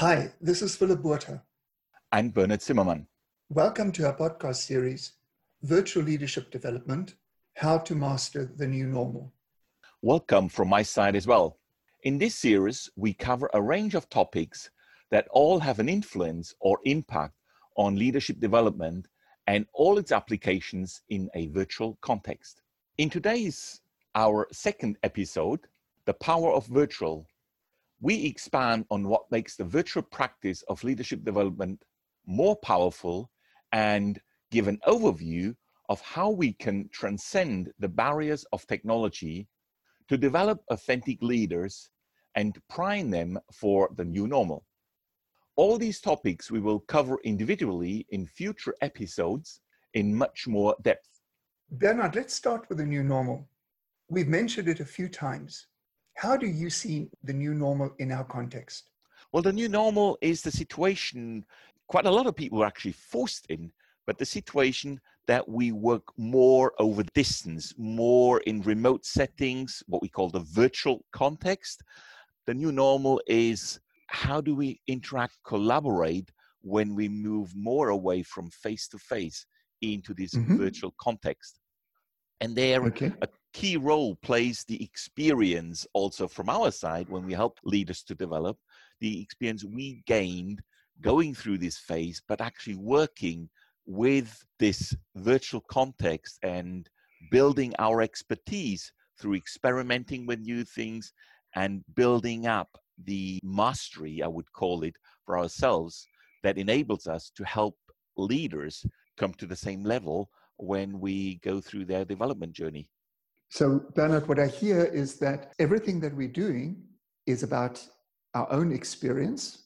Hi, this is Philip I'm Bernhard Zimmermann. Welcome to our podcast series, Virtual Leadership Development How to Master the New Normal. Welcome from my side as well. In this series, we cover a range of topics that all have an influence or impact on leadership development and all its applications in a virtual context. In today's, our second episode, The Power of Virtual, we expand on what makes the virtual practice of leadership development more powerful and give an overview of how we can transcend the barriers of technology to develop authentic leaders and prime them for the new normal. All these topics we will cover individually in future episodes in much more depth. Bernhard, let's start with the new normal. We've mentioned it a few times. How do you see the new normal in our context? Well, the new normal is the situation quite a lot of people are actually forced in, but the situation that we work more over distance, more in remote settings, what we call the virtual context. The new normal is how do we interact, collaborate when we move more away from face to face into this mm-hmm. virtual context? And there, okay. a key role plays the experience also from our side when we help leaders to develop the experience we gained going through this phase, but actually working with this virtual context and building our expertise through experimenting with new things and building up the mastery, I would call it, for ourselves that enables us to help leaders come to the same level when we go through their development journey. So, Bernhard, what I hear is that everything that we're doing is about our own experience.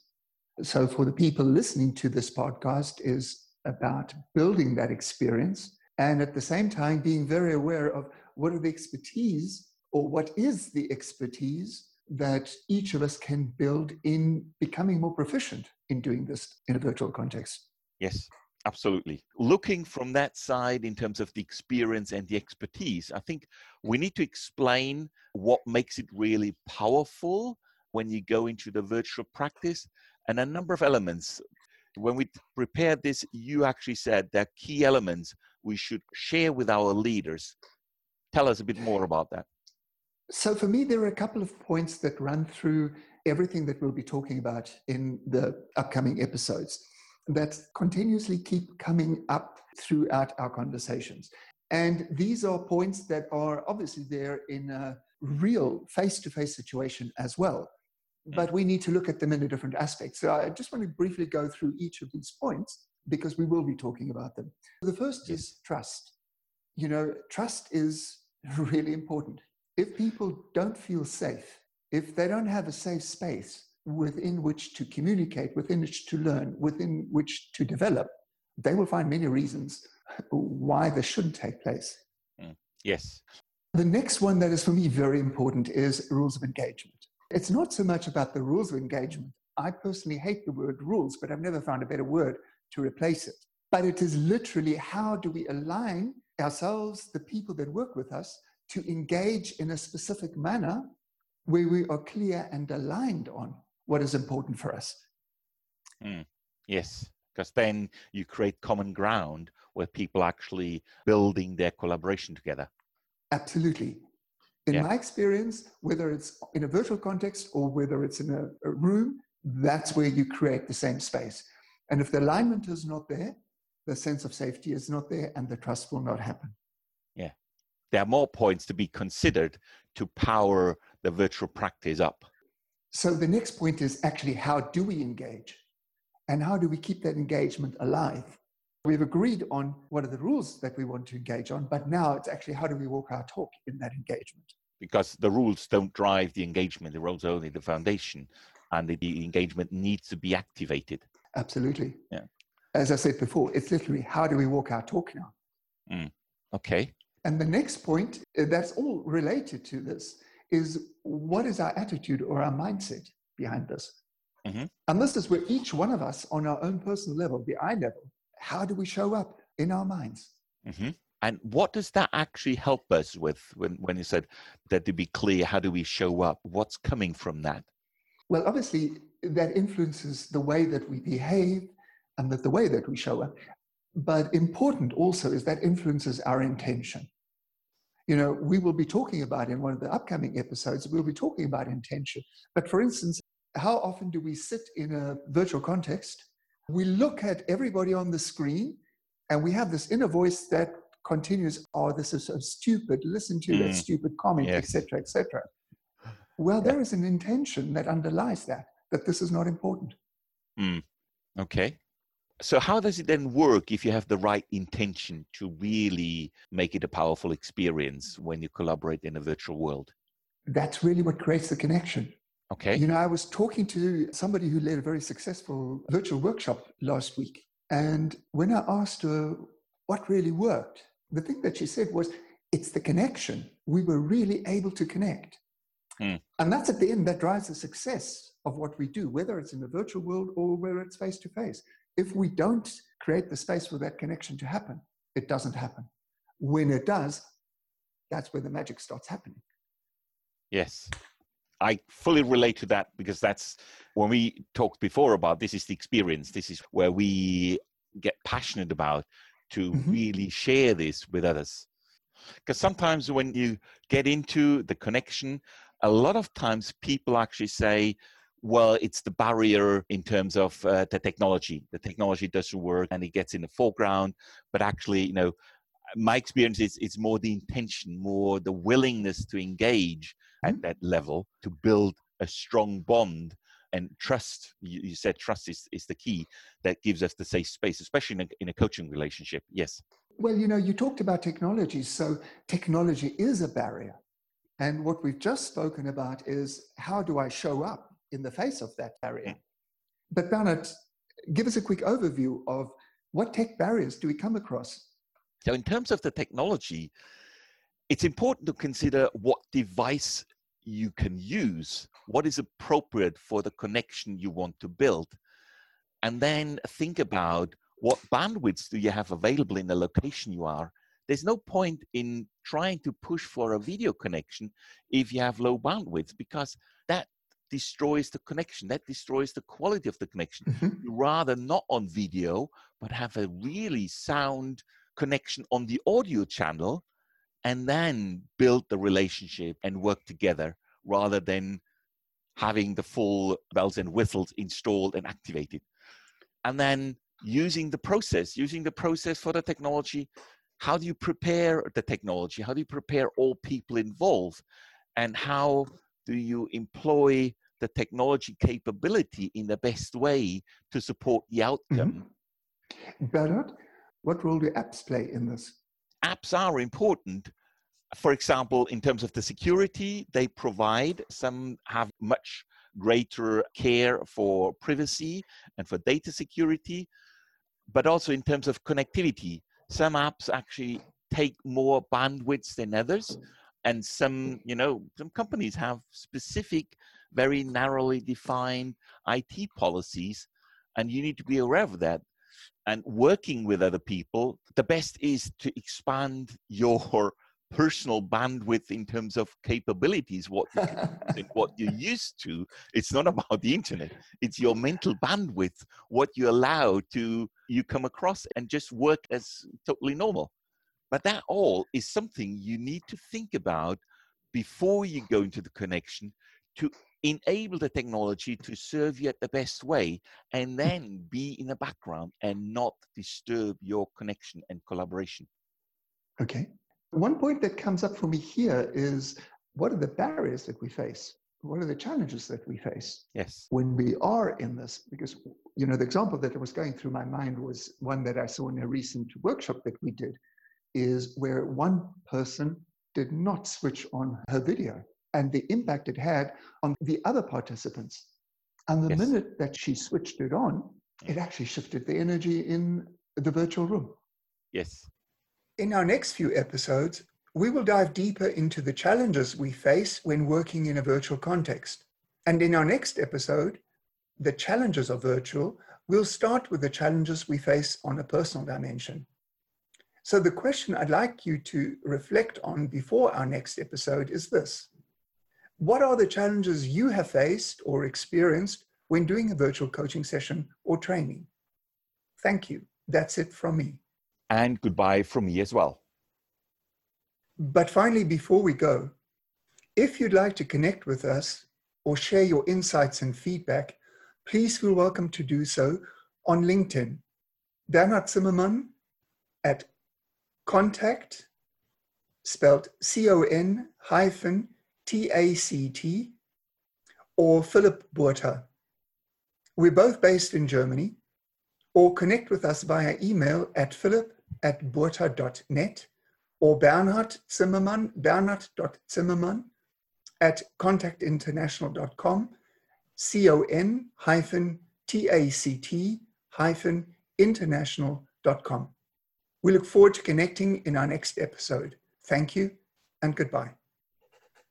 So, for the people listening to this podcast, is about building that experience and at the same time being very aware of what are the expertise or what is the expertise that each of us can build in becoming more proficient in doing this in a virtual context. Yes, absolutely. Looking from that side in terms of the experience and the expertise, I think we need to explain what makes it really powerful when you go into the virtual practice and a number of elements. When we prepared this, you actually said that key elements we should share with our leaders. Tell us a bit more about that. So, for me, there are a couple of points that run through everything that we'll be talking about in the upcoming episodes that continuously keep coming up throughout our conversations. And these are points that are obviously there in a real face to face situation as well. Mm. But we need to look at them in a different aspect. So I just want to briefly go through each of these points because we will be talking about them. The first is trust. You know, trust is really important if people don't feel safe, if they don't have a safe space within which to communicate, within which to learn, within which to develop, they will find many reasons why this shouldn't take place. Mm. Yes. The next one that is for me very important is rules of engagement. It's not so much about the rules of engagement. I personally hate the word rules, but I've never found a better word to replace it. But it is literally how do we align ourselves, the people that work with us, to engage in a specific manner where we are clear and aligned on what is important for us. Mm, yes, because then you create common ground where people actually building their collaboration together. Absolutely. In yeah. my experience, whether it's in a virtual context or whether it's in a, a room, that's where you create the same space. And if the alignment is not there, the sense of safety is not there, and the trust will not happen Yeah. there are more points to be considered to power the virtual practice up. So the next point is actually how do we engage? And how do we keep that engagement alive? We've agreed on what are the rules that we want to engage on, but now it's actually how do we walk our talk in that engagement? Because the rules don't drive the engagement, the rules are only the foundation, and the, the engagement needs to be activated. Absolutely. Yeah. As I said before, it's literally how do we walk our talk now? Mm. Okay. And the next point uh, that's all related to this is what is our attitude or our mindset behind this? Mm-hmm. And this is where each one of us, on our own personal level, the I level, how do we show up in our minds? Mm-hmm. And what does that actually help us with when, when you said that to be clear, how do we show up? What's coming from that? Well, obviously, that influences the way that we behave and that the way that we show up. But important also is that influences our intention. You know, we will be talking about in one of the upcoming episodes, we'll be talking about intention. But for instance, how often do we sit in a virtual context? We look at everybody on the screen and we have this inner voice that continues, oh, this is so stupid, listen to mm. that stupid comment, etc., yes. etc. Et well, yeah. there is an intention that underlies that, that this is not important. Mm. Okay. So, how does it then work if you have the right intention to really make it a powerful experience when you collaborate in a virtual world? That's really what creates the connection. Okay. You know, I was talking to somebody who led a very successful virtual workshop last week. And when I asked her what really worked, the thing that she said was, it's the connection. We were really able to connect. Hmm. And that's at the end that drives the success of what we do, whether it's in the virtual world or whether it's face to face. If we don't create the space for that connection to happen, it doesn't happen. When it does, that's where the magic starts happening. Yes. I fully relate to that because that's when we talked before about this is the experience. This is where we get passionate about to mm-hmm. really share this with others. Because sometimes when you get into the connection, a lot of times people actually say, well, it's the barrier in terms of uh, the technology. The technology doesn't work and it gets in the foreground. But actually, you know, my experience is it's more the intention, more the willingness to engage at mm-hmm. that level to build a strong bond and trust. You, you, said trust is, is the key that gives us the safe space, especially in a, in a coaching relationship. Yes. Well, you know, you talked about technology. So technology is a barrier. And what we've just spoken about is how do I show up in the face of that barrier. Mm. But Bernhard, give us a quick overview of what tech barriers do we come across? So, in terms of the technology, it's important to consider what device you can use, what is appropriate for the connection you want to build, and then think about what bandwidths do you have available in the location you are. There's no point in trying to push for a video connection if you have low bandwidth because that destroys the connection. That destroys the quality of the connection. Mm-hmm. Rather not on video, but have a really sound connection on the audio channel and then build the relationship and work together rather than having the full bells and whistles installed and activated. And then using the process, using the process for the technology. How do you prepare the technology? How do you prepare all people involved? And how do you employ the technology capability in the best way to support the outcome. Mm-hmm. Bernhard, what role do apps play in this? Apps are important. For example, in terms of the security they provide, some have much greater care for privacy and for data security, but also in terms of connectivity. Some apps actually take more bandwidth than others and some you know some companies have specific very narrowly defined IT policies, and you need to be aware of that. And working with other people, the best is to expand your personal bandwidth in terms of capabilities, what you what you're used to. It's not about the internet; it's your mental bandwidth, what you allow to you come across, and just work as totally normal. But that all is something you need to think about before you go into the connection to enable the technology to serve you at the best way and hmm. then be in the background and not disturb your connection and collaboration. Okay. One point that comes up for me here is what are the barriers that we face? What are the challenges that we face? Yes. When we are in this, because, you know, the example that was going through my mind was one that I saw in a recent workshop that we did, is where one person did not switch on her video and the impact it had on the other participants. And the yes. minute that she switched it on, mm. it actually shifted the energy in the virtual room. Yes. In our next few episodes, we will dive deeper into the challenges we face when working in a virtual context. And in our next episode, the challenges of virtual, we'll start with the challenges we face on a personal dimension. So, the question I'd like you to reflect on before our next episode is this what are the challenges you have faced or experienced when doing a virtual coaching session or training. Thank you. That's it from me. And goodbye from me as well. But finally, before we go, if you'd like to connect with us or share your insights and feedback, please feel welcome to do so on LinkedIn. Bernhard Zimmermann at contact, spelled C-O-N hyphen T-A-C-T, or Philip Burta. We're both based in Germany, or connect with us via email at philip at burta.net or Bernhard Zimmermann, bernhard.zimmermann at contactinternational.com, C-O-N hyphen T-A-C-T hyphen international.com. We look forward to connecting in our next episode. Thank you and goodbye.